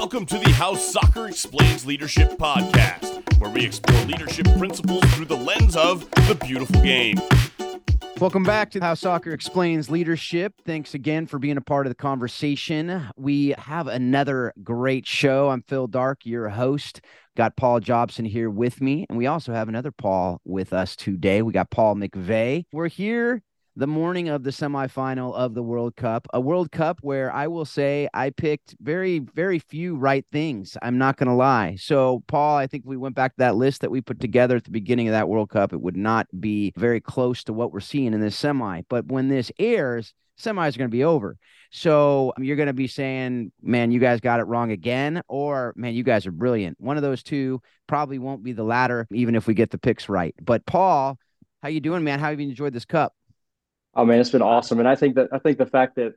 Welcome to the How Soccer Explains Leadership podcast, where we explore leadership principles through the lens of the beautiful game. Welcome back to How Soccer Explains Leadership. Thanks again for being a part of the conversation. We have another great show. I'm Phil Dark, your host. Got Paul Jobson here with me, and we also have another Paul with us today. We got Paul McVeigh. We're here the morning of the semifinal of the World Cup, a World Cup where I will say I picked very, very few right things. I'm not going to lie. So, Paul, I think we went back to that list that we put together at the beginning of that World Cup. It would not be very close to what we're seeing in this semi. But when this airs, semis are going to be over. So um, you're going to be saying, man, you guys got it wrong again, or man, you guys are brilliant. One of those two probably won't be the latter, even if we get the picks right. But Paul, how you doing, man? How have you enjoyed this cup? Oh man, it's been awesome, and I think that I think the fact that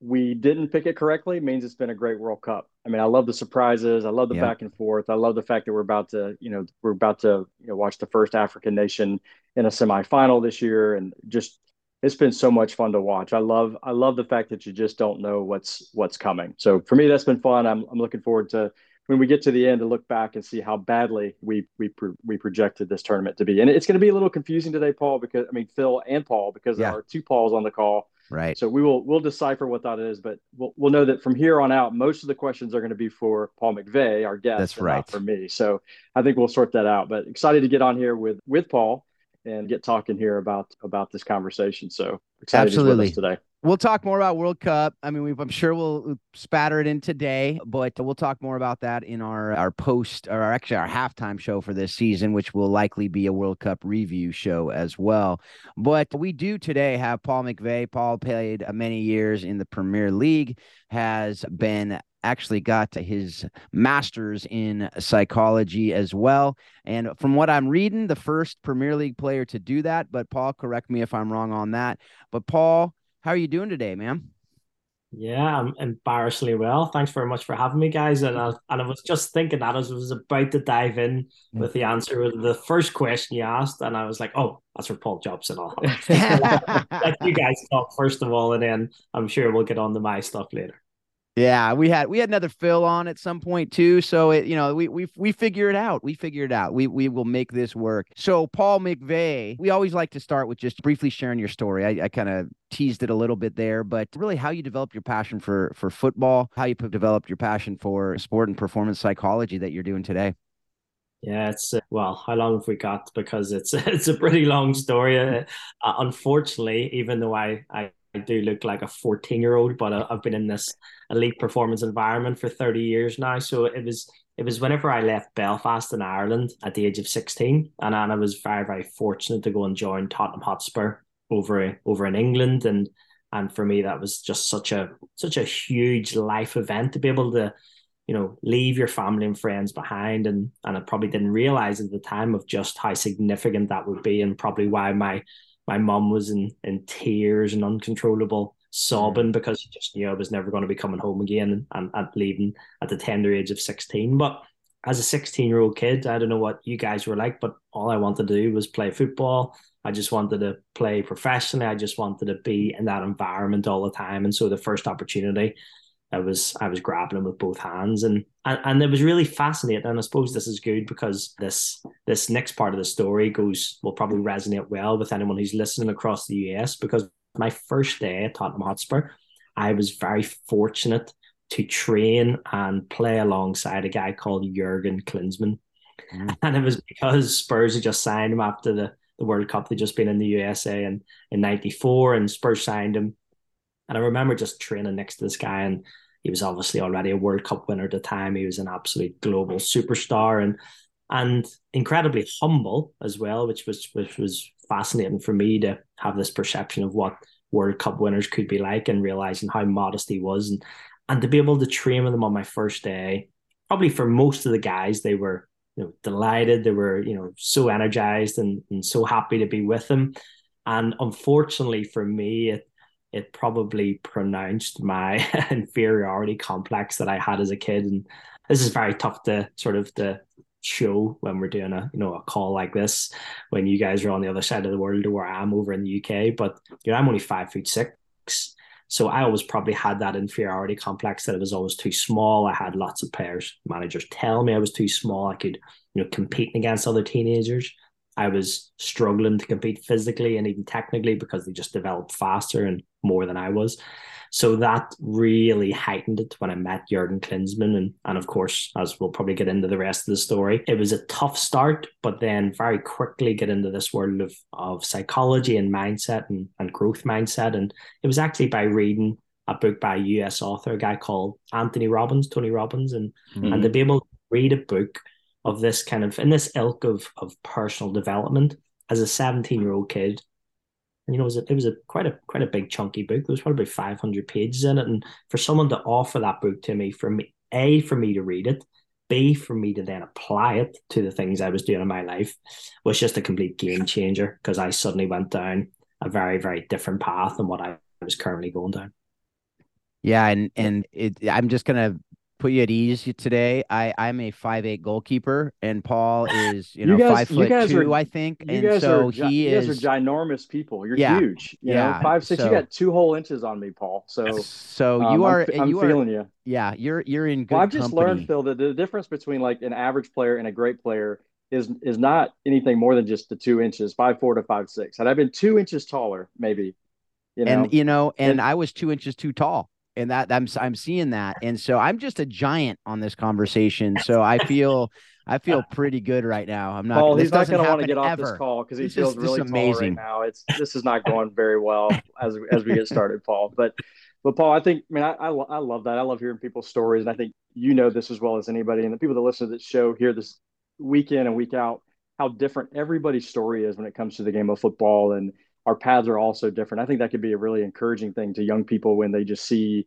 we didn't pick it correctly means it's been a great World Cup. I mean, I love the surprises. I love the yeah. back and forth. I love the fact that we're about to, you know, we're about to you know, watch the first African nation in a semifinal this year, and just it's been so much fun to watch. I love I love the fact that you just don't know what's what's coming. So for me, that's been fun. I'm I'm looking forward to when we get to the end to look back and see how badly we we pro- we projected this tournament to be. And it's going to be a little confusing today, Paul, because I mean Phil and Paul, because yeah. there are two Pauls on the call. Right. So we will we'll decipher what that is, but we'll we'll know that from here on out, most of the questions are going to be for Paul McVeigh, our guest, That's right. for me. So I think we'll sort that out. But excited to get on here with with Paul and get talking here about about this conversation. So excited Absolutely. today. We'll talk more about World Cup. I mean, I'm sure we'll spatter it in today, but we'll talk more about that in our our post or our, actually our halftime show for this season, which will likely be a World Cup review show as well. But we do today have Paul McVeigh. Paul played uh, many years in the Premier League, has been actually got his master's in psychology as well. And from what I'm reading, the first Premier League player to do that. But Paul, correct me if I'm wrong on that. But Paul, how are you doing today, man? Yeah, I'm embarrassingly well. Thanks very much for having me, guys. And I, and I was just thinking that as I was about to dive in mm. with the answer of the first question you asked, and I was like, oh, that's for Paul Jobson. All let you guys talk first of all, and then I'm sure we'll get on to my stuff later. Yeah, we had we had another Phil on at some point too. So it, you know, we we we figure it out. We figure it out. We we will make this work. So Paul McVeigh, we always like to start with just briefly sharing your story. I, I kind of teased it a little bit there, but really how you developed your passion for for football, how you developed your passion for sport and performance psychology that you're doing today. Yeah, it's uh, well, how long have we got? Because it's it's a pretty long story. Uh, unfortunately, even though I I I do look like a 14 year old, but I've been in this elite performance environment for 30 years now. So it was it was whenever I left Belfast in Ireland at the age of 16, and, and I was very very fortunate to go and join Tottenham Hotspur over over in England, and and for me that was just such a such a huge life event to be able to you know leave your family and friends behind and and I probably didn't realize at the time of just how significant that would be and probably why my my mum was in in tears and uncontrollable sobbing mm. because she just knew I was never going to be coming home again and, and leaving at the tender age of 16. But as a 16 year old kid, I don't know what you guys were like, but all I wanted to do was play football. I just wanted to play professionally. I just wanted to be in that environment all the time. And so the first opportunity I was I was grabbing him with both hands. And, and and it was really fascinating. And I suppose this is good because this this next part of the story goes will probably resonate well with anyone who's listening across the US because my first day at Tottenham Hotspur I was very fortunate to train and play alongside a guy called Jurgen Klinsmann. Mm. and it was because Spurs had just signed him after the the World Cup. They'd just been in the USA and in 94 and Spurs signed him and I remember just training next to this guy, and he was obviously already a World Cup winner at the time. He was an absolute global superstar and and incredibly humble as well, which was which was fascinating for me to have this perception of what World Cup winners could be like and realizing how modest he was and and to be able to train with him on my first day. Probably for most of the guys, they were you know delighted. They were you know so energized and, and so happy to be with him. And unfortunately for me, it it probably pronounced my inferiority complex that I had as a kid. And this is very tough to sort of to show when we're doing a you know a call like this when you guys are on the other side of the world or where I'm over in the UK. But you know, I'm only five foot six. So I always probably had that inferiority complex that I was always too small. I had lots of players, managers tell me I was too small. I could, you know, competing against other teenagers. I was struggling to compete physically and even technically because they just developed faster and more than I was. So that really heightened it when I met Jurgen Klinsmann. And, and of course, as we'll probably get into the rest of the story, it was a tough start, but then very quickly get into this world of, of psychology and mindset and, and growth mindset. And it was actually by reading a book by a US author, a guy called Anthony Robbins, Tony Robbins, and, mm-hmm. and to be able to read a book of this kind of in this ilk of of personal development as a 17 year old kid and, you know, it was, a, it was a quite a quite a big chunky book. There was probably 500 pages in it, and for someone to offer that book to me, for me, a for me to read it, b for me to then apply it to the things I was doing in my life, was just a complete game changer because I suddenly went down a very very different path than what I was currently going down. Yeah, and and it, I'm just gonna put you at ease today. I I'm a five eight goalkeeper, and Paul is you know you guys, five foot two, are, I think, and so are, he is. You guys are ginormous people. You're yeah, huge. You yeah, know, five six. So, you got two whole inches on me, Paul. So so um, you are. I'm, I'm you feeling are, you. Yeah, you're you're in good. Well, I've just company. learned, Phil, that the difference between like an average player and a great player is is not anything more than just the two inches, five four to five six. Had I been two inches taller, maybe. You know, and you know, and, and I was two inches too tall and that I'm I'm seeing that, and so I'm just a giant on this conversation. So I feel I feel pretty good right now. I'm not. Paul, he's not going to want to get off ever. this call because he this feels is, really amazing. right now. It's this is not going very well as as we get started, Paul. But but Paul, I think I mean I, I, I love that. I love hearing people's stories, and I think you know this as well as anybody, and the people that listen to this show hear this week in and week out how different everybody's story is when it comes to the game of football and our paths are all so different. I think that could be a really encouraging thing to young people when they just see,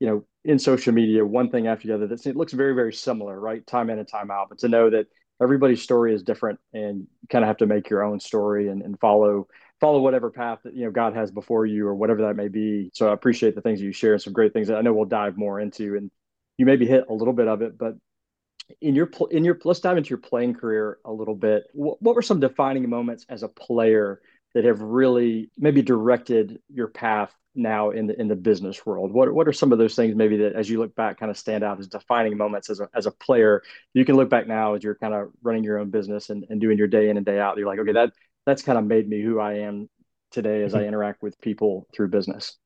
you know, in social media one thing after the other that it looks very very similar, right? Time in and time out, but to know that everybody's story is different and you kind of have to make your own story and, and follow follow whatever path that you know God has before you or whatever that may be. So I appreciate the things you share and some great things that I know we'll dive more into and you maybe hit a little bit of it, but in your in your let's dive into your playing career a little bit. What, what were some defining moments as a player that have really maybe directed your path now in the in the business world? What what are some of those things maybe that as you look back kind of stand out as defining moments as a as a player? You can look back now as you're kind of running your own business and, and doing your day in and day out. You're like, okay, that that's kind of made me who I am today as I mm-hmm. interact with people through business.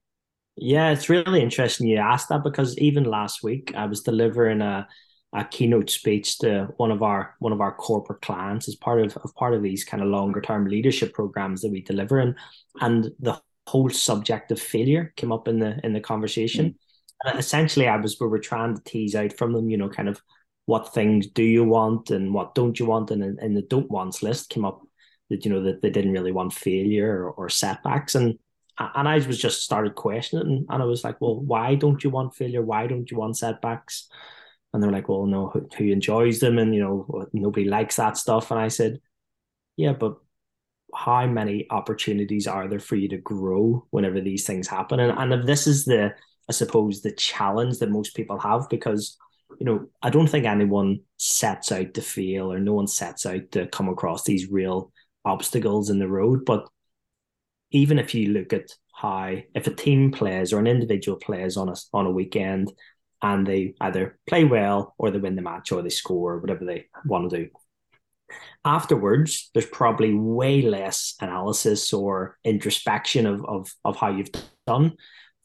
Yeah, it's really interesting you asked that because even last week I was delivering a a keynote speech to one of our one of our corporate clients as part of, of part of these kind of longer term leadership programs that we deliver and and the whole subject of failure came up in the in the conversation mm. and essentially i was we were trying to tease out from them you know kind of what things do you want and what don't you want and in, the don't wants list came up that you know that they didn't really want failure or, or setbacks and and I was just started questioning and I was like, well, why don't you want failure? Why don't you want setbacks? And they're like, well, no, who, who enjoys them, and you know, nobody likes that stuff. And I said, yeah, but how many opportunities are there for you to grow whenever these things happen? And and if this is the, I suppose, the challenge that most people have, because you know, I don't think anyone sets out to fail, or no one sets out to come across these real obstacles in the road. But even if you look at how if a team plays or an individual plays on a on a weekend and they either play well or they win the match or they score or whatever they want to do. Afterwards, there's probably way less analysis or introspection of, of, of how you've done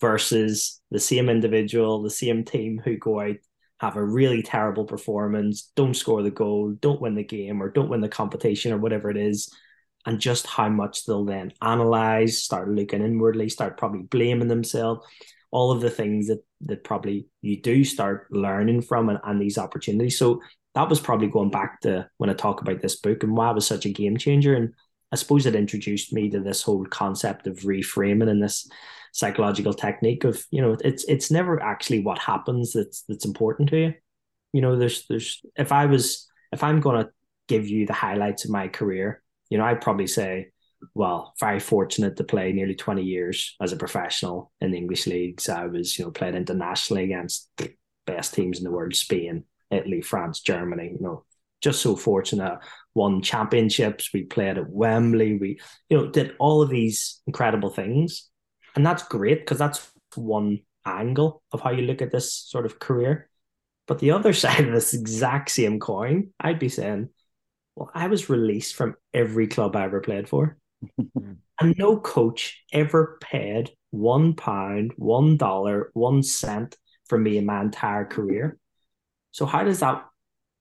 versus the same individual, the same team who go out, have a really terrible performance, don't score the goal, don't win the game, or don't win the competition, or whatever it is, and just how much they'll then analyze, start looking inwardly, start probably blaming themselves all of the things that that probably you do start learning from and, and these opportunities. So that was probably going back to when I talk about this book and why it was such a game changer. And I suppose it introduced me to this whole concept of reframing and this psychological technique of, you know, it's it's never actually what happens that's that's important to you. You know, there's there's if I was if I'm gonna give you the highlights of my career, you know, I'd probably say well, very fortunate to play nearly 20 years as a professional in the English leagues. I was, you know, played internationally against the best teams in the world, Spain, Italy, France, Germany, you know, just so fortunate. Won championships. We played at Wembley. We, you know, did all of these incredible things. And that's great because that's one angle of how you look at this sort of career. But the other side of this exact same coin, I'd be saying, well, I was released from every club I ever played for. and no coach ever paid one pound, one dollar, one cent for me in my entire career. So how does that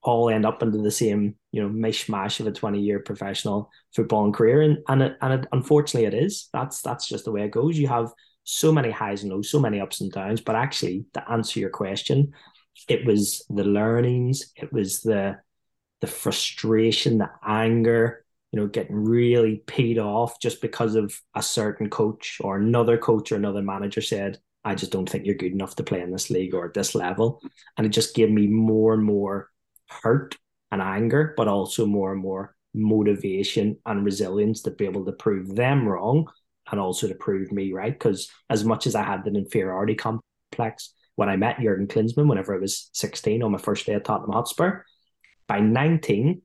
all end up into the same, you know, mishmash of a 20 year professional footballing career? And and it, and it, unfortunately it is. That's that's just the way it goes. You have so many highs and lows, so many ups and downs. But actually, to answer your question, it was the learnings, it was the the frustration, the anger, you know, getting really paid off just because of a certain coach or another coach or another manager said, I just don't think you're good enough to play in this league or at this level. And it just gave me more and more hurt and anger, but also more and more motivation and resilience to be able to prove them wrong and also to prove me right. Because as much as I had an inferiority complex, when I met Jurgen Klinsmann, whenever I was 16 on my first day at Tottenham Hotspur, by 19,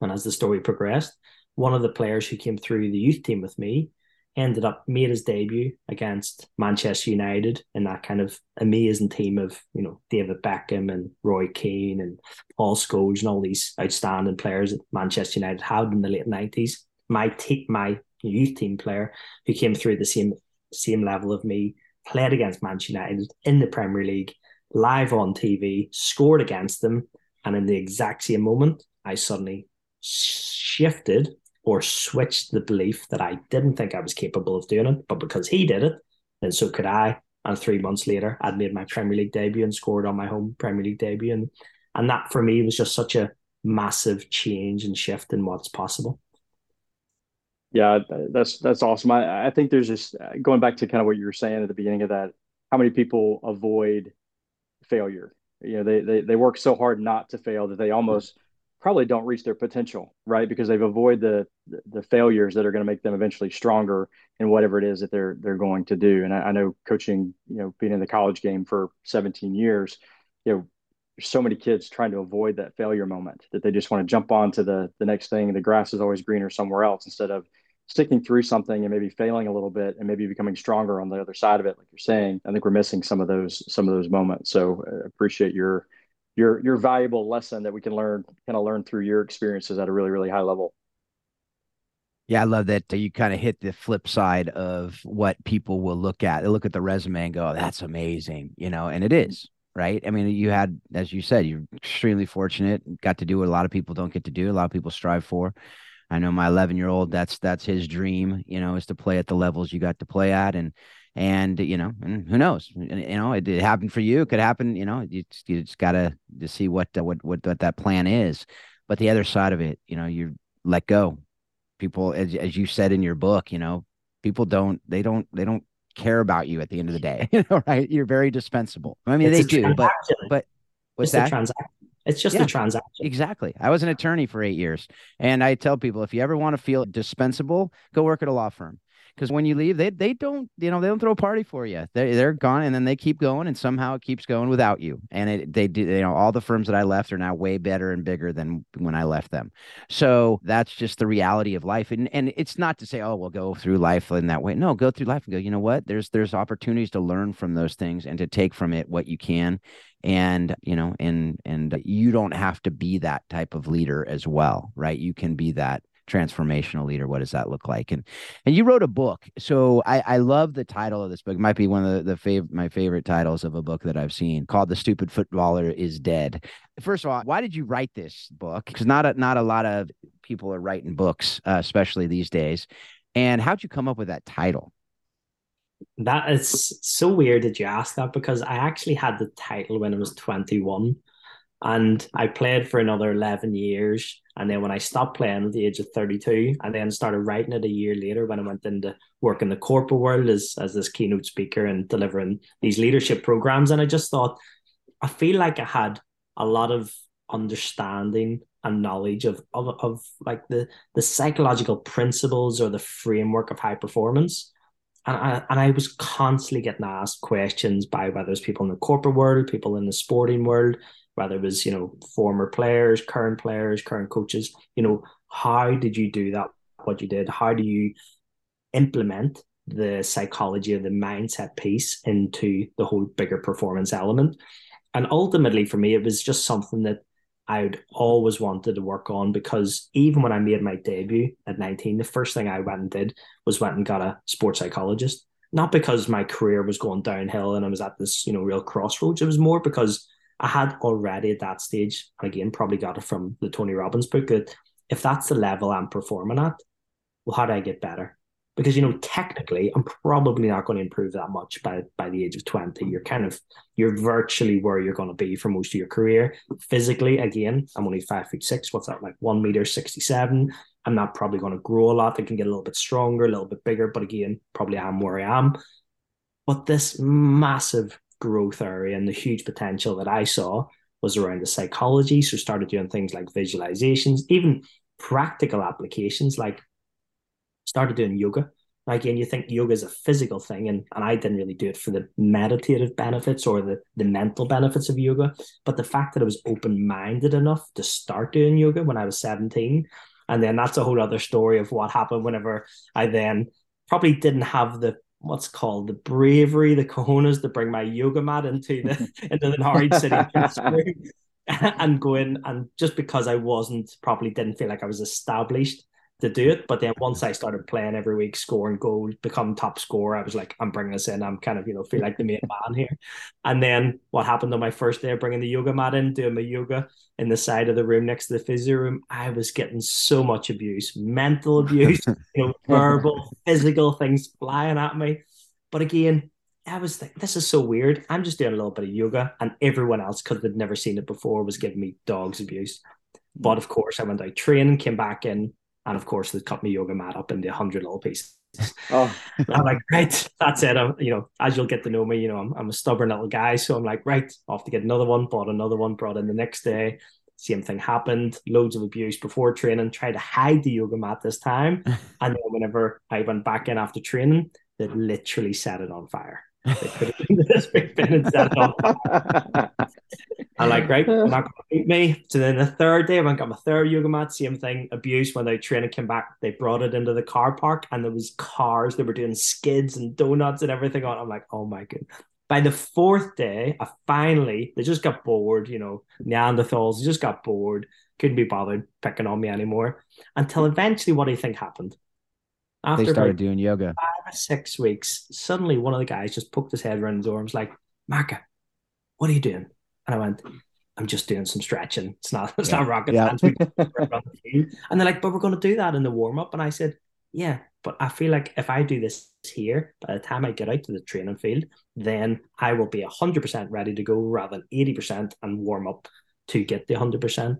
and as the story progressed, one of the players who came through the youth team with me ended up made his debut against Manchester United in that kind of amazing team of, you know, David Beckham and Roy Keane and Paul Scholes and all these outstanding players that Manchester United had in the late 90s. My team, my youth team player who came through the same same level of me, played against Manchester United in the Premier League, live on TV, scored against them, and in the exact same moment, I suddenly shifted or switched the belief that I didn't think I was capable of doing it, but because he did it, then so could I. And three months later, I'd made my Premier League debut and scored on my home Premier League debut. And, and that for me was just such a massive change and shift in what's possible. Yeah, that's that's awesome. I, I think there's just going back to kind of what you were saying at the beginning of that. How many people avoid failure? You know, they they they work so hard not to fail that they almost probably don't reach their potential, right? Because they've avoided the the failures that are going to make them eventually stronger in whatever it is that they're they're going to do. And I, I know coaching, you know, being in the college game for 17 years, you know, so many kids trying to avoid that failure moment that they just want to jump on to the the next thing. The grass is always greener somewhere else instead of sticking through something and maybe failing a little bit and maybe becoming stronger on the other side of it like you're saying i think we're missing some of those some of those moments so I uh, appreciate your your your valuable lesson that we can learn kind of learn through your experiences at a really really high level yeah, I love that you kind of hit the flip side of what people will look at. They look at the resume and go, oh, "That's amazing," you know, and it is, right? I mean, you had, as you said, you're extremely fortunate, got to do what a lot of people don't get to do. A lot of people strive for. I know my 11 year old, that's, that's his dream, you know, is to play at the levels you got to play at. And, and, you know, and who knows, you know, it, it happened for you. It could happen, you know, you just, you just gotta to see what, uh, what, what, what that plan is. But the other side of it, you know, you let go. People, as, as you said in your book, you know, people don't, they don't, they don't care about you at the end of the day, you know, right? You're very dispensable. I mean, it's they do, but, but what's it's that? It's just yeah, a transaction. Exactly. I was an attorney for eight years. And I tell people if you ever want to feel dispensable, go work at a law firm because when you leave, they they don't you know they don't throw a party for you. They they're gone, and then they keep going, and somehow it keeps going without you. And it they do you know all the firms that I left are now way better and bigger than when I left them. So that's just the reality of life. And and it's not to say oh we'll go through life in that way. No, go through life and go. You know what? There's there's opportunities to learn from those things and to take from it what you can and you know and and you don't have to be that type of leader as well right you can be that transformational leader what does that look like? And and you wrote a book. So i i love the title of this book. It might be one of the, the fav- my favorite titles of a book that i've seen called the stupid footballer is dead. First of all why did you write this book? Because not a, not a lot of people are writing books uh, especially these days. And how'd you come up with that title? That is so weird that you asked that because i actually had the title when i was 21 and I played for another 11 years. And then when I stopped playing at the age of 32, and then started writing it a year later when I went into work in the corporate world as, as this keynote speaker and delivering these leadership programs. And I just thought, I feel like I had a lot of understanding and knowledge of, of, of like the, the psychological principles or the framework of high performance. And I, and I was constantly getting asked questions by whether it's people in the corporate world, people in the sporting world, whether it was you know former players, current players, current coaches. You know, how did you do that? What you did? How do you implement the psychology of the mindset piece into the whole bigger performance element. And ultimately, for me, it was just something that I'd always wanted to work on because even when I made my debut at 19, the first thing I went and did was went and got a sports psychologist. Not because my career was going downhill and I was at this, you know, real crossroads. It was more because I had already at that stage, and again, probably got it from the Tony Robbins book, that if that's the level I'm performing at, well, how do I get better? because you know technically I'm probably not going to improve that much by by the age of 20 you're kind of you're virtually where you're going to be for most of your career. Physically again I'm only five feet six what's that like one meter 67 I'm not probably going to grow a lot. I can get a little bit stronger a little bit bigger but again probably I am where I am. But this massive growth area and the huge potential that I saw was around the psychology so started doing things like visualizations even practical applications like started doing yoga. Again, you think yoga is a physical thing, and, and I didn't really do it for the meditative benefits or the, the mental benefits of yoga. But the fact that I was open minded enough to start doing yoga when I was 17, and then that's a whole other story of what happened whenever I then probably didn't have the what's called the bravery, the cojones to bring my yoga mat into the into the Norwich City and go in and just because I wasn't probably didn't feel like I was established to do it. But then once I started playing every week, scoring goals, become top scorer, I was like, I'm bringing this in. I'm kind of, you know, feel like the main man here. And then what happened on my first day of bringing the yoga mat in, doing my yoga in the side of the room next to the physio room, I was getting so much abuse, mental abuse, you know, verbal, physical things flying at me. But again, I was like, this is so weird. I'm just doing a little bit of yoga, and everyone else, because they'd never seen it before, was giving me dogs abuse. But of course, I went out training, came back in, and of course, they cut my yoga mat up into a hundred little pieces. Oh, I'm like, right, that's it. I'm, you know, as you'll get to know me, you know, I'm, I'm a stubborn little guy. So I'm like, right, off to get another one, bought another one, brought in the next day. Same thing happened, loads of abuse before training, tried to hide the yoga mat this time. And then whenever I went back in after training, they literally set it on fire. This big bin and set on. I'm like, right, you're not to beat me. So then the third day, I went got my third yoga mat, same thing, abuse. When they training came back, they brought it into the car park and there was cars. They were doing skids and donuts and everything on. I'm like, oh my god. By the fourth day, I finally, they just got bored, you know, Neanderthals, they just got bored, couldn't be bothered picking on me anymore. Until eventually, what do you think happened? After they started doing yoga. Five or six weeks, suddenly one of the guys just poked his head around the door and was like, Marka, what are you doing? And I went, I'm just doing some stretching. It's not it's yeah. not rocket yeah. science. and they're like, but we're going to do that in the warm up. And I said, yeah, but I feel like if I do this here, by the time I get out to the training field, then I will be 100% ready to go rather than 80% and warm up to get the 100%.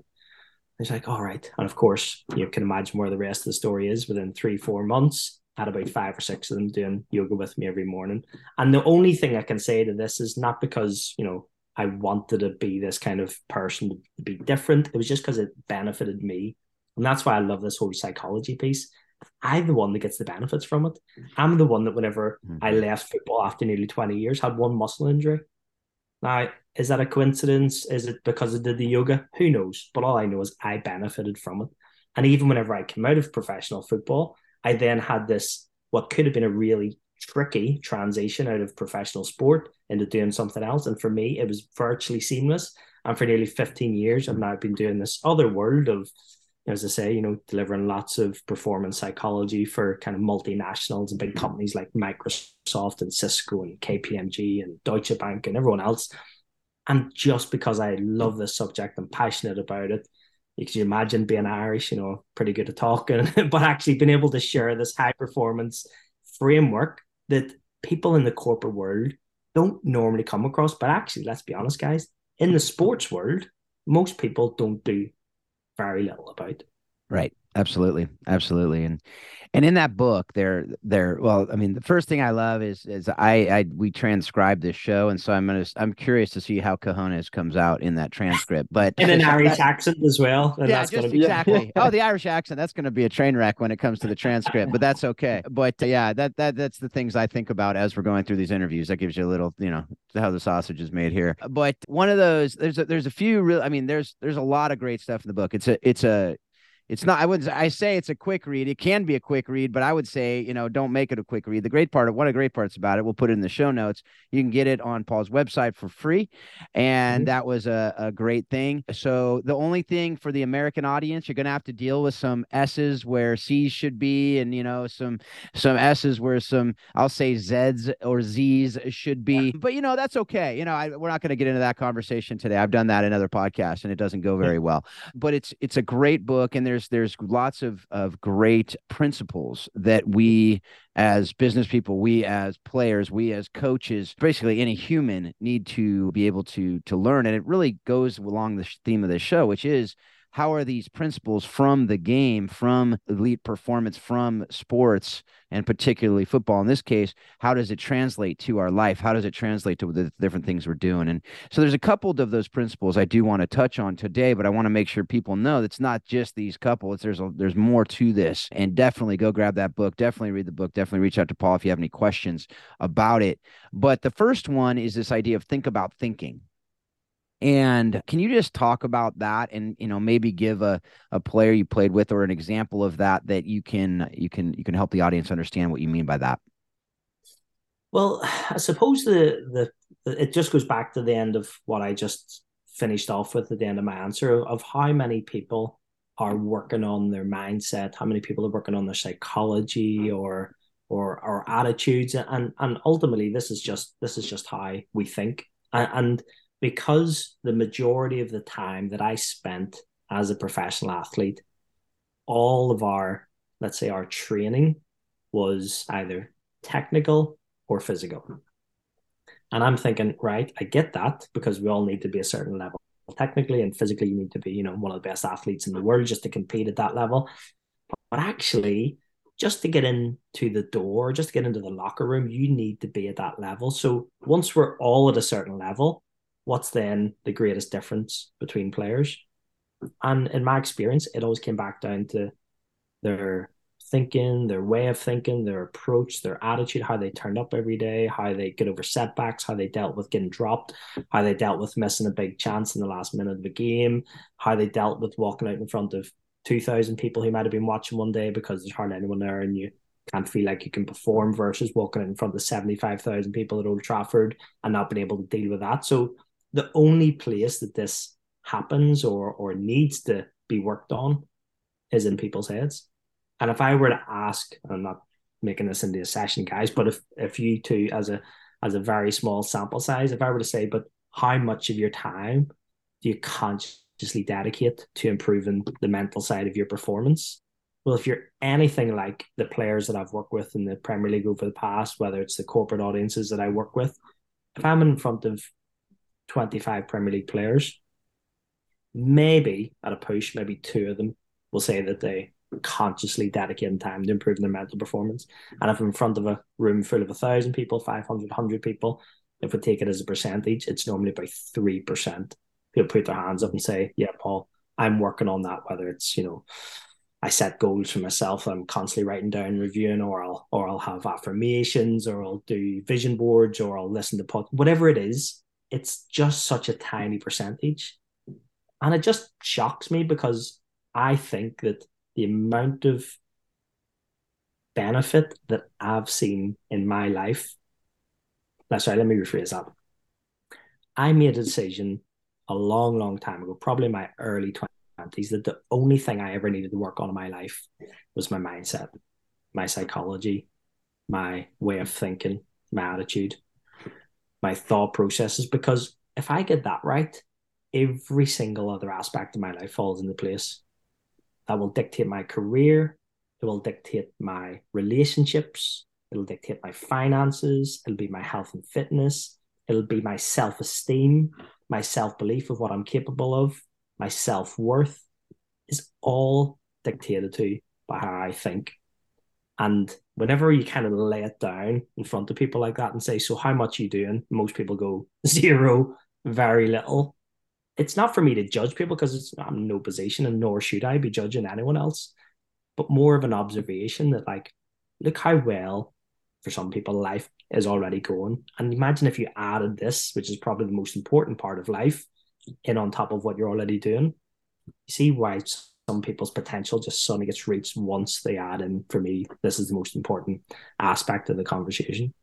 It's like, all right. And of course, you can imagine where the rest of the story is within three, four months. Had about five or six of them doing yoga with me every morning. And the only thing I can say to this is not because, you know, I wanted to be this kind of person to be different. It was just because it benefited me. And that's why I love this whole psychology piece. I'm the one that gets the benefits from it. I'm the one that whenever mm-hmm. I left football after nearly 20 years had one muscle injury. Now, is that a coincidence? Is it because I did the yoga? Who knows? But all I know is I benefited from it. And even whenever I came out of professional football, I then had this what could have been a really tricky transition out of professional sport into doing something else. And for me, it was virtually seamless. And for nearly 15 years, I've now been doing this other world of, as I say, you know, delivering lots of performance psychology for kind of multinationals and big companies like Microsoft and Cisco and KPMG and Deutsche Bank and everyone else. And just because I love this subject, I'm passionate about it. You can imagine being Irish, you know, pretty good at talking, but actually being able to share this high performance framework that people in the corporate world don't normally come across. But actually, let's be honest, guys, in the sports world, most people don't do very little about. Right. Absolutely. Absolutely. And and in that book there there well i mean the first thing i love is is i i we transcribe this show and so i'm gonna i'm curious to see how cojones comes out in that transcript but in an irish that, accent as well yeah just, be, exactly oh the irish accent that's gonna be a train wreck when it comes to the transcript but that's okay but uh, yeah that that that's the things i think about as we're going through these interviews that gives you a little you know how the sausage is made here but one of those there's a there's a few real i mean there's there's a lot of great stuff in the book it's a it's a it's not i would i say it's a quick read. It can be a quick read but i would say you know don't make it a quick read. The great part of one of the great parts about it we'll put it in the show notes. You can get it on paul's website for free and mm-hmm. that was a, a great thing. So the only thing for the american audience you're going to have to deal with some s's where c's should be and you know some some s's where some i'll say z's or z's should be. But you know that's okay. You know I, we're not going to get into that conversation today. I've done that in other podcasts and it doesn't go very well. But it's it's a great book and there's there's there's lots of of great principles that we as business people, we as players, we as coaches, basically any human need to be able to to learn. And it really goes along the theme of the show, which is how are these principles from the game, from elite performance, from sports, and particularly football in this case, how does it translate to our life? How does it translate to the different things we're doing? And so there's a couple of those principles I do want to touch on today, but I want to make sure people know it's not just these couple. It's there's a, there's more to this. And definitely go grab that book. Definitely read the book. Definitely reach out to Paul if you have any questions about it. But the first one is this idea of think about thinking and can you just talk about that and you know maybe give a, a player you played with or an example of that that you can you can you can help the audience understand what you mean by that? Well, I suppose the the it just goes back to the end of what I just finished off with at the end of my answer of how many people are working on their mindset, how many people are working on their psychology or or or attitudes and and ultimately this is just this is just how we think and, and because the majority of the time that I spent as a professional athlete, all of our, let's say, our training was either technical or physical. And I'm thinking, right, I get that because we all need to be a certain level technically and physically. You need to be, you know, one of the best athletes in the world just to compete at that level. But actually, just to get into the door, just to get into the locker room, you need to be at that level. So once we're all at a certain level, what's then the greatest difference between players? And in my experience, it always came back down to their thinking, their way of thinking, their approach, their attitude, how they turned up every day, how they get over setbacks, how they dealt with getting dropped, how they dealt with missing a big chance in the last minute of the game, how they dealt with walking out in front of 2,000 people who might have been watching one day because there's hardly anyone there and you can't feel like you can perform versus walking in front of 75,000 people at Old Trafford and not being able to deal with that. So the only place that this happens or or needs to be worked on is in people's heads. And if I were to ask, I'm not making this into a session, guys, but if if you two as a as a very small sample size, if I were to say, but how much of your time do you consciously dedicate to improving the mental side of your performance? Well, if you're anything like the players that I've worked with in the Premier League over the past, whether it's the corporate audiences that I work with, if I'm in front of 25 Premier League players, maybe at a push, maybe two of them will say that they consciously dedicate time to improving their mental performance. And if in front of a room full of a thousand people, 500, 100 people, if we take it as a percentage, it's normally about 3%. People put their hands up and say, Yeah, Paul, I'm working on that, whether it's, you know, I set goals for myself. I'm constantly writing down, reviewing, or I'll or I'll have affirmations, or I'll do vision boards, or I'll listen to pod, whatever it is it's just such a tiny percentage. And it just shocks me because I think that the amount of benefit that I've seen in my life. That's right, let me rephrase that. I made a decision a long, long time ago, probably in my early 20s, that the only thing I ever needed to work on in my life was my mindset, my psychology, my way of thinking, my attitude my thought processes because if I get that right, every single other aspect of my life falls into place. That will dictate my career, it will dictate my relationships, it'll dictate my finances, it'll be my health and fitness, it'll be my self esteem, my self belief of what I'm capable of, my self worth is all dictated to by how I think. And whenever you kind of lay it down in front of people like that and say, So, how much are you doing? Most people go zero, very little. It's not for me to judge people because I'm in no position and nor should I be judging anyone else, but more of an observation that, like, look how well for some people life is already going. And imagine if you added this, which is probably the most important part of life, in on top of what you're already doing. You see why some people's potential just suddenly gets reached once they add in. For me, this is the most important aspect of the conversation.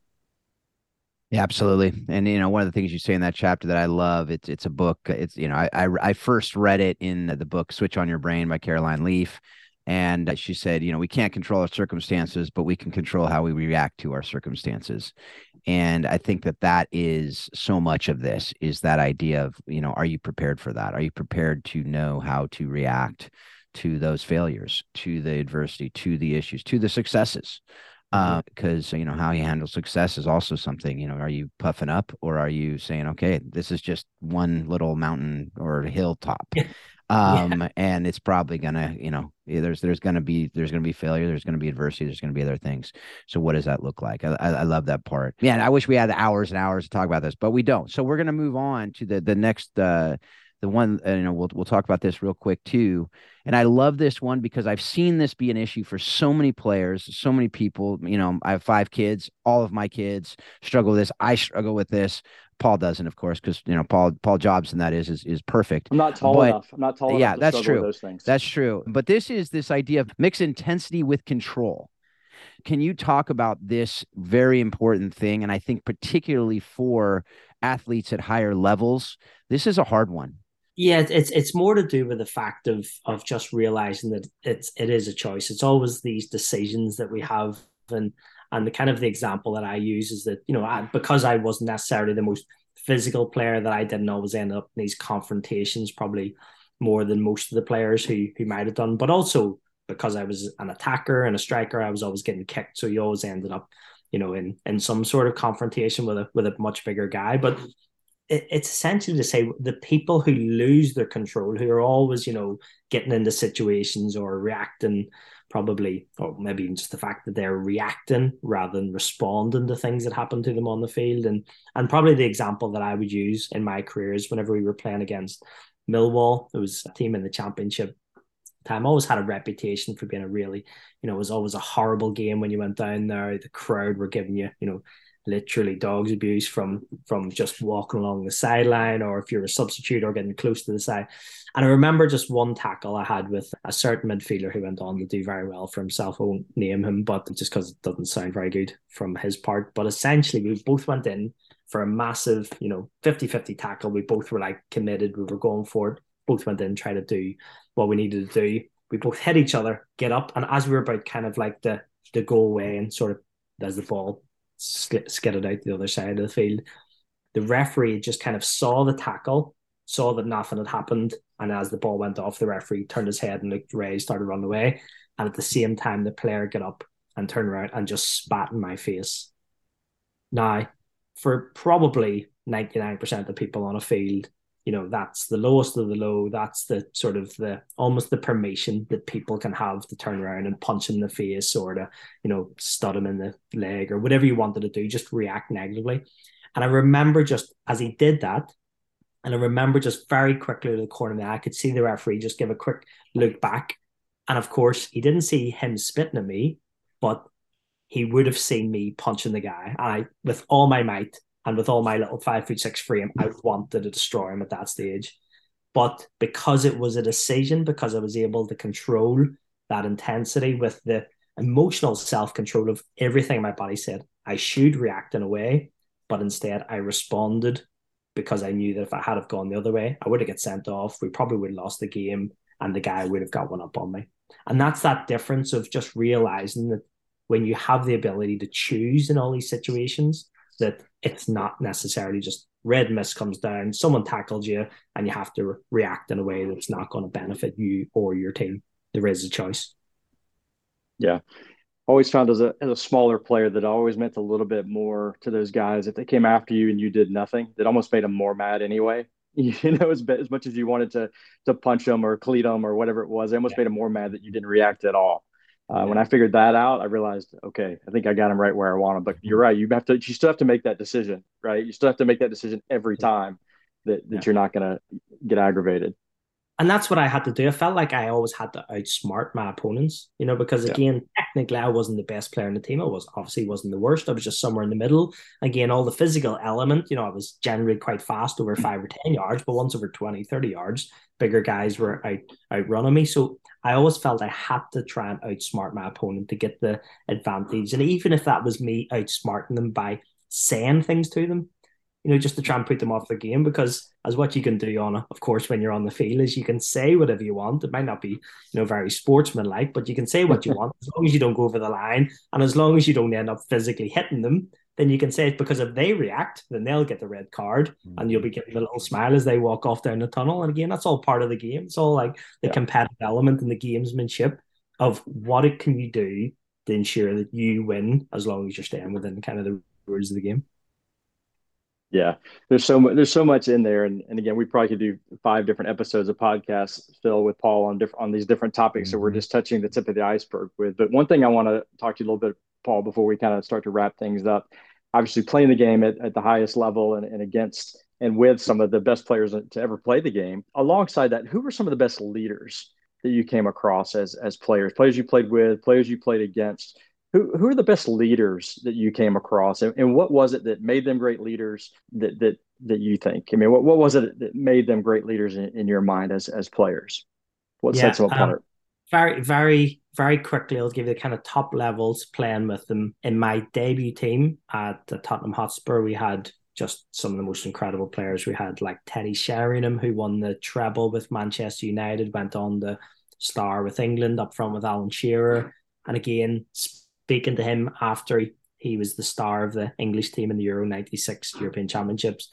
Yeah, absolutely. And you know, one of the things you say in that chapter that I love, it's it's a book. It's you know, I I, I first read it in the book "Switch on Your Brain" by Caroline Leaf, and she said, you know, we can't control our circumstances, but we can control how we react to our circumstances. And I think that that is so much of this is that idea of you know, are you prepared for that? Are you prepared to know how to react to those failures, to the adversity, to the issues, to the successes? because mm-hmm. uh, you know how you handle success is also something you know are you puffing up or are you saying okay this is just one little mountain or hilltop um yeah. and it's probably gonna you know there's there's gonna be there's gonna be failure there's gonna be adversity there's gonna be other things. So what does that look like? I, I, I love that part. Yeah i wish we had hours and hours to talk about this but we don't. So we're gonna move on to the the next uh the one uh, you know we'll we'll talk about this real quick too. And i love this one because i've seen this be an issue for so many players so many people. You know i have five kids all of my kids struggle with this. I struggle with this paul doesn't of course because you know paul paul Jobson that is is, is perfect. I'm not tall but, enough. I'm not tall enough. yeah that's true. those things. That's true. But this is this idea of mix intensity with control. Can you talk about this very important thing and i think particularly for athletes at higher levels? This is a hard one. Yeah, it's it's more to do with the fact of of just realizing that it's it is a choice. It's always these decisions that we have, and and the kind of the example that I use is that you know I, because I wasn't necessarily the most physical player that I didn't always end up in these confrontations probably more than most of the players who who might have done, but also because I was an attacker and a striker, I was always getting kicked, so you always ended up you know in in some sort of confrontation with a with a much bigger guy, but it, it's essentially to say the people who lose their control, who are always, you know, getting into situations or reacting, probably, or maybe even just the fact that they're reacting rather than responding to things that happen to them on the field. And and probably the example that I would use in my career is whenever we were playing against Millwall, it was a team in the championship time. Always had a reputation for being a really, you know, it was always a horrible game when you went down there. The crowd were giving you, you know, literally dogs abuse from from just walking along the sideline or if you're a substitute or getting close to the side. And I remember just one tackle I had with a certain midfielder who went on to do very well for himself. I won't name him, but just because it doesn't sound very good from his part. But essentially we both went in for a massive, you know, 50-50 tackle. We both were like committed. We were going for it. Both went in, try to do what we needed to do. We both hit each other, get up, and as we were about kind of like the the go away and sort of as the ball skidded out the other side of the field. The referee just kind of saw the tackle, saw that nothing had happened, and as the ball went off, the referee turned his head and looked Ray started running away. And at the same time, the player got up and turned around and just spat in my face. Now, for probably 99% of people on a field, you know that's the lowest of the low that's the sort of the almost the permission that people can have to turn around and punch in the face or to you know stud him in the leg or whatever you wanted to do just react negatively. And i remember just as he did that and i remember just very quickly to the corner of the eye i could see the referee just give a quick look back. And of course he didn't see him spitting at me but he would have seen me punching the guy. And i with all my might and with all my little five foot six frame, I wanted to destroy him at that stage. But because it was a decision, because I was able to control that intensity with the emotional self control of everything my body said, I should react in a way, but instead I responded because I knew that if I had have gone the other way, I would have got sent off. We probably would have lost the game, and the guy would have got one up on me. And that's that difference of just realizing that when you have the ability to choose in all these situations, that it's not necessarily just red mist comes down, someone tackled you, and you have to re- react in a way that's not going to benefit you or your team. There is a choice. Yeah. Always found as a as a smaller player that always meant a little bit more to those guys. If they came after you and you did nothing, that almost made them more mad anyway. You know, as, as much as you wanted to to punch them or cleat them or whatever it was, they almost yeah. made them more mad that you didn't react at all. Uh, when I figured that out, I realized, okay, I think I got him right where I want him. But you're right; you have to, you still have to make that decision, right? You still have to make that decision every time that that yeah. you're not going to get aggravated. and that's what I had to do. I felt like I always had to outsmart my opponents, you know, because again, yeah. technically I wasn't the best player in the team. I was obviously wasn't the worst. I was just somewhere in the middle. Again, all the physical element, you know, I was generally quite fast over five or 10 yards, but once over 20, 30 yards, bigger guys were out outrunning me. So I always felt I had to try and outsmart my opponent to get the advantage. And even if that was me outsmarting them by saying things to them, you know, just to try and put them off the game. Because as what you can do on, of course, when you're on the field, is you can say whatever you want. It might not be, you know, very sportsmanlike, but you can say what you want as long as you don't go over the line and as long as you don't end up physically hitting them. Then you can say it because if they react, then they'll get the red card, and you'll be getting a little smile as they walk off down the tunnel. And again, that's all part of the game. It's all like the yeah. competitive element and the gamesmanship of what it can you do to ensure that you win as long as you're staying within kind of the rules of the game. Yeah, there's so much. There's so much in there, and, and again, we probably could do five different episodes of podcasts, Phil, with Paul on different on these different topics. Mm-hmm. So we're mm-hmm. just touching the tip of the iceberg with. But one thing I want to talk to you a little bit, Paul, before we kind of start to wrap things up. Obviously, playing the game at, at the highest level and, and against and with some of the best players to ever play the game. Alongside that, who were some of the best leaders that you came across as as players? Players you played with, players you played against. Who, who are the best leaders that you came across? And, and what was it that made them great leaders that that that you think? I mean what, what was it that made them great leaders in, in your mind as as players? What yeah, sets them um, apart? um, very very very quickly i'll give you the kind of top levels playing with them in my debut team at tottenham hotspur. We had just some of the most incredible players. We had like teddy sheringham who won the treble with manchester united went on the star with england up front with alan shearer. And again speaking to him after he, was the star of the English team in the Euro 96 European Championships,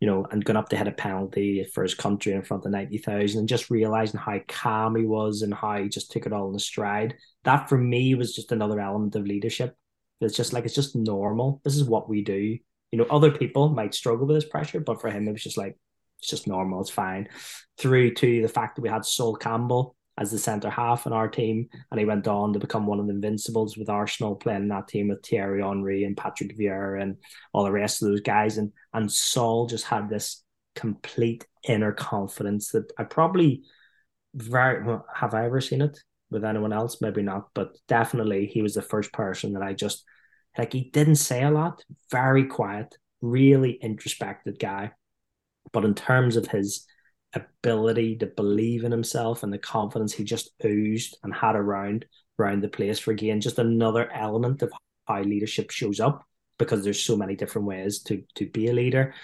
you know, and going up to hit a penalty for his country in front of 90,000 and just realizing how calm he was and how he just took it all in stride. That for me was just another element of leadership. It's just like, it's just normal. This is what we do. You know, other people might struggle with this pressure, but for him, it was just like, it's just normal. It's fine. Through to the fact that we had Sol Campbell, as the centre half in our team, and he went on to become one of the invincibles with Arsenal, playing that team with Thierry Henry and Patrick Vieira and all the rest of those guys. And and Sol just had this complete inner confidence that I probably very have I ever seen it with anyone else? Maybe not, but definitely he was the first person that I just like. He didn't say a lot, very quiet, really introspective guy. But in terms of his ability to believe in himself and the confidence he just oozed and had around around the place for again just another element of how leadership shows up because there's so many different ways to to be a leader.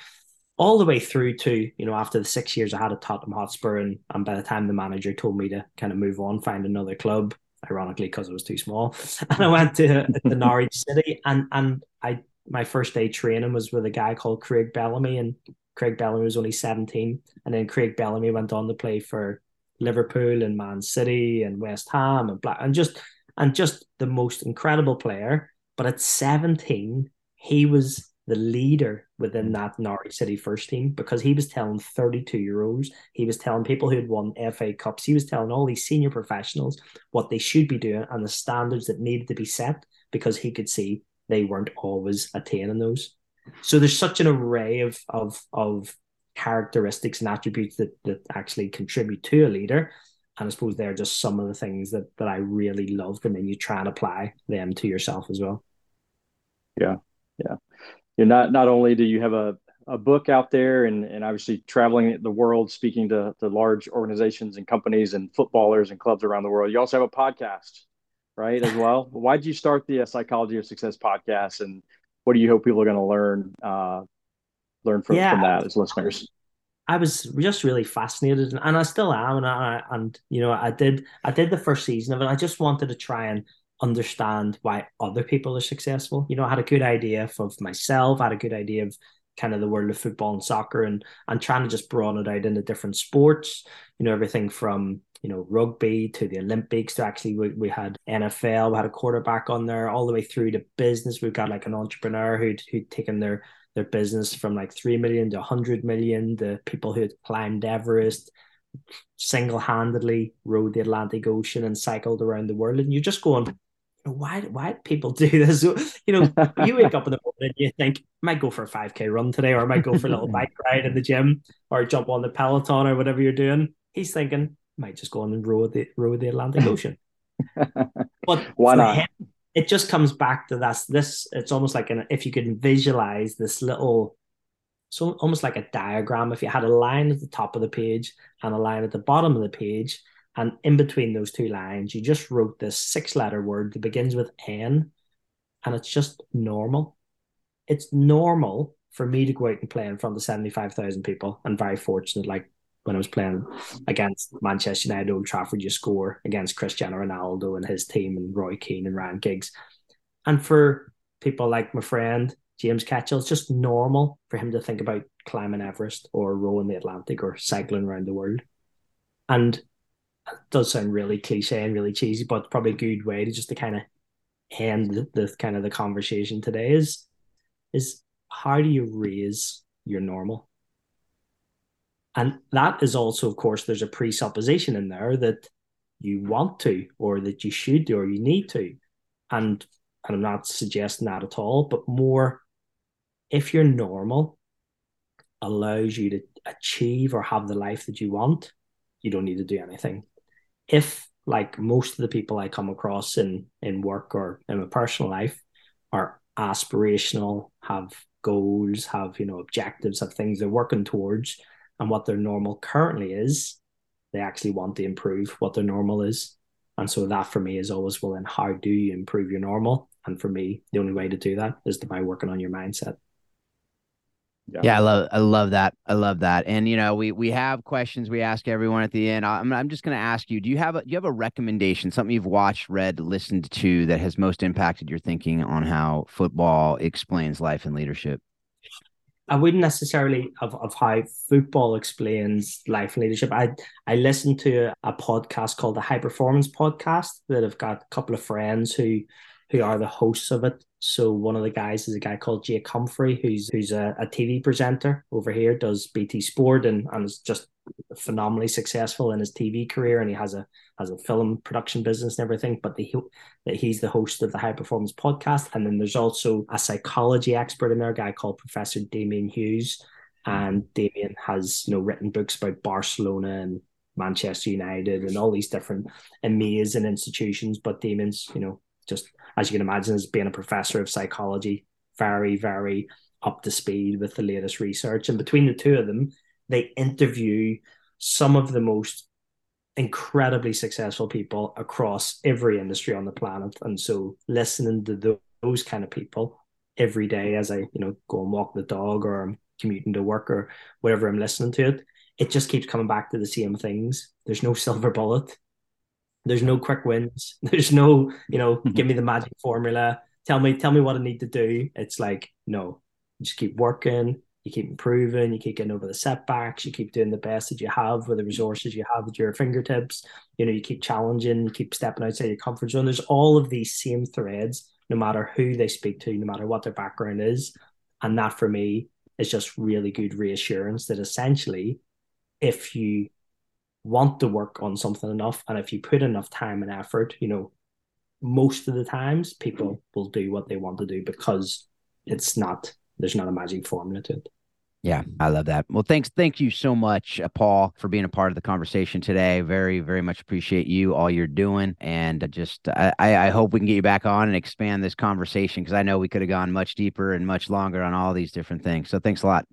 All the way through to you know after the six years I had at Tottenham Hotspur and and by the time the manager told me to kind of move on find another club ironically because it was too small and I mm. went to the Norwich City and and I my first day training was with a guy called Craig Bellamy and Craig Bellamy was only 17. And then Craig Bellamy went on to play for Liverpool and Man City and West Ham and Black and just and just the most incredible player. But at 17, he was the leader within mm. that Norwich City first team because he was telling 32 year olds, he was telling people who had won FA Cups, he was telling all these senior professionals what they should be doing and the standards that needed to be set because he could see they weren't always attaining those. So there's such an array of of of characteristics and attributes that that actually contribute to a leader. And I suppose they're just some of the things that that I really loved, and then you try and apply them to yourself as well. Yeah, yeah. You're not not only do you have a a book out there and, and obviously traveling the world speaking to, to large organizations and companies and footballers and clubs around the world you also have a podcast right as well why did you start the uh, psychology of success podcast and what do you hope people are going to learn uh, learn from, yeah, from that as listeners? I was just really fascinated, and I still am. And I, and you know, I did I did the first season of it. I just wanted to try and understand why other people are successful. You know, I had a good idea of myself. I had a good idea of kind of the world of football and soccer, and and trying to just broaden it out into different sports. You know, everything from you know, rugby to the Olympics to actually we, we had NFL, we had a quarterback on there all the way through to business. We've got like an entrepreneur who'd who'd taken their their business from like three million to hundred million, the people who had climbed Everest, single-handedly rode the Atlantic Ocean and cycled around the world. And you're just going, why why do people do this? you know, you wake up in the morning and you think, I might go for a 5k run today, or I might go for a little bike ride in the gym, or jump on the peloton or whatever you're doing he's thinking, might just go on and row the row the Atlantic Ocean. but why not? Him, it just comes back to that's this. It's almost like an if you could visualize this little, so almost like a diagram. If you had a line at the top of the page and a line at the bottom of the page, and in between those two lines, you just wrote this six-letter word that begins with N, and it's just normal. It's normal for me to go out and play in front of seventy-five thousand people. I'm very fortunate, like when I was playing against Manchester United Old Trafford, you score against Cristiano Ronaldo and his team and Roy Keane and Ryan Giggs. And for people like my friend James Ketchell, it's just normal for him to think about climbing Everest or rowing the Atlantic or cycling around the world. And it does sound really cliche and really cheesy, but probably a good way to just to kind of end the, the kind of the conversation today is is how do you raise your normal? And that is also, of course, there's a presupposition in there that you want to, or that you should do, or you need to. And, and I'm not suggesting that at all, but more if you're normal allows you to achieve or have the life that you want, you don't need to do anything. If like most of the people I come across in in work or in my personal life are aspirational, have goals, have you know objectives, have things they're working towards, and what their normal currently is, they actually want to improve what their normal is. And so that for me is always, well, then how do you improve your normal? And for me, the only way to do that is to by working on your mindset. Yeah. yeah. I love I love that. I love that. And you know, we we have questions we ask everyone at the end. I'm I'm just going to ask you, do you have a do you have a recommendation, something you've watched, read, listened to that has most impacted your thinking on how football explains life and leadership? I wouldn't necessarily of, of how football explains life and leadership. I I listened to a podcast called the High Performance Podcast that I've got a couple of friends who who are the hosts of it. So one of the guys is a guy called Jake Humphrey, who's who's a, a TV presenter over here, does BT Sport and, and is just phenomenally successful in his TV career, and he has a has a film production business and everything. But the, that he's the host of the High Performance Podcast, and then there's also a psychology expert in there, a guy called Professor Damian Hughes, and Damian has you know written books about Barcelona and Manchester United and all these different amazing institutions. But Damian's you know just as you can imagine, as being a professor of psychology, very, very up to speed with the latest research. And between the two of them, they interview some of the most incredibly successful people across every industry on the planet. And so listening to those kind of people every day as I, you know, go and walk the dog or I'm commuting to work or whatever I'm listening to it, it just keeps coming back to the same things. There's no silver bullet. There's no quick wins. There's no, you know, mm-hmm. give me the magic formula. Tell me, tell me what I need to do. It's like, no, you just keep working, you keep improving, you keep getting over the setbacks, you keep doing the best that you have with the resources you have at your fingertips. You know, you keep challenging, you keep stepping outside your comfort zone. There's all of these same threads, no matter who they speak to, no matter what their background is. And that for me is just really good reassurance that essentially, if you want to work on something enough and if you put enough time and effort you know most of the times people will do what they want to do because it's not there's not a magic formula to it yeah, I love that. Well, thanks, thank you so much, uh, Paul, for being a part of the conversation today. Very, very much appreciate you, all you're doing, and just I, I hope we can get you back on and expand this conversation because I know we could have gone much deeper and much longer on all these different things. So, thanks a lot.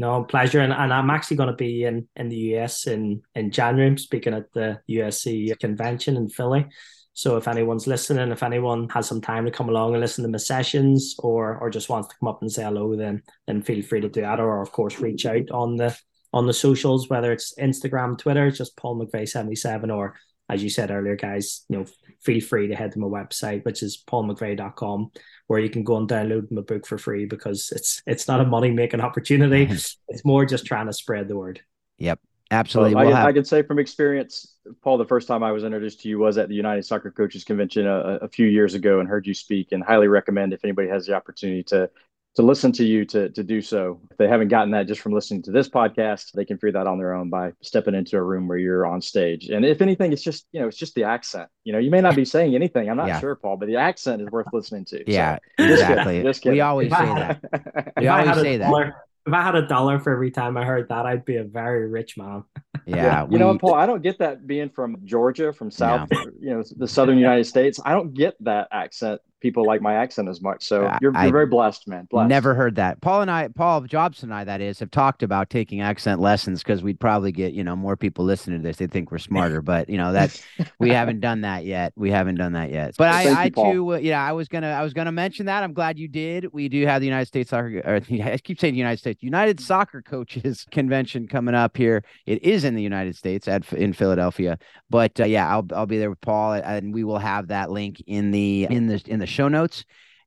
No pleasure, and, and I'm actually going to be in in the US in in January. Speaking at the USC convention in Philly. So if anyone's listening, if anyone has some time to come along and listen to my sessions, or or just wants to come up and say hello, then then feel free to do that, or of course reach out on the on the socials, whether it's Instagram, Twitter, just Paul McVeigh seventy seven, or as you said earlier, guys, you know, feel free to head to my website, which is paulmcveigh.com, where you can go and download my book for free because it's it's not a money making opportunity. it's more just trying to spread the word. Yep. Absolutely. Well, we'll I, have... I, can say from experience, Paul, the first time I was introduced to you was at the United Soccer Coaches Convention a, a few years ago and heard you speak and highly recommend if anybody has the opportunity to to listen to you to to do so. If they haven't gotten that just from listening to this podcast, they can figure that on their own by stepping into a room where you're on stage. And if anything, it's just you know it's just the accent. You know, you may not be saying anything. I'm not yeah. sure, Paul, but the accent is worth listening to. Yeah, so, exactly. Just kidding. We always say that. We always say that. Dollar, if I had a dollar for every time I heard that, I'd be a very rich man. Yeah, you we, know, Paul, I don't get that being from Georgia, from South, no. you know, the Southern United States. I don't get that accent people like my accent as much. So you're, you're very blessed, man. Blessed. Never heard that. Paul and I, Paul Jobson and I, that is, have talked about taking accent lessons because we'd probably get, you know, more people listening to this. They think we're smarter, but you know, that we haven't done that yet. We haven't done that yet. But I, I you, too, uh, yeah, I was gonna, I was gonna mention that. I'm glad you did. We do have the United States Soccer, or I keep saying United States, United Soccer Coaches Convention coming up here. It is in the United States at in Philadelphia, but uh, yeah, I'll, I'll be there with Paul, and we will have that link in the in the in the show notes.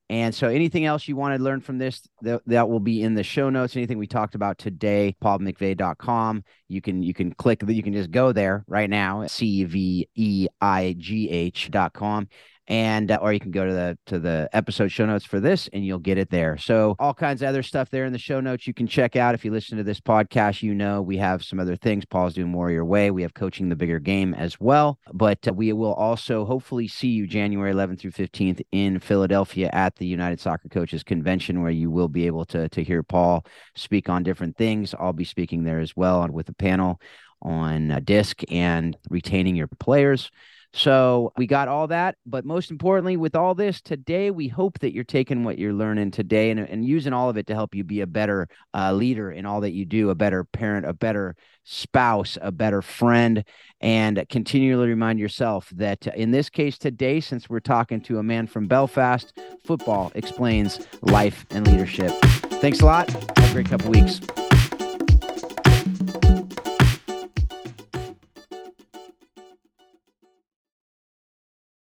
And so, anything else you want to learn from this, that, will be in the show notes. Anything we talked about today, paulmcveigh.com. You can you can click, you can just go there right now, c v e i g h.com and uh, or you can go to the to the episode show notes for this and you'll get it there. So all kinds of other stuff there in the show notes you can check out. If you listen to this podcast you know we have some other things. Paul's doing more your way. We have coaching the bigger game as well. But uh, we will also hopefully see you january 11th through 15th in philadelphia at the united soccer coaches convention where you will be able to to hear paul speak on different things. I'll be speaking there as well with a panel on uh, disc and retaining your players so we got all that. But most importantly, with all this today, we hope that you're taking what you're learning today and, and using all of it to help you be a better uh, leader in all that you do, a better parent, a better spouse, a better friend, and continually remind yourself that in this case today, since we're talking to a man from Belfast, football explains life and leadership. Thanks a lot. Have a great couple weeks.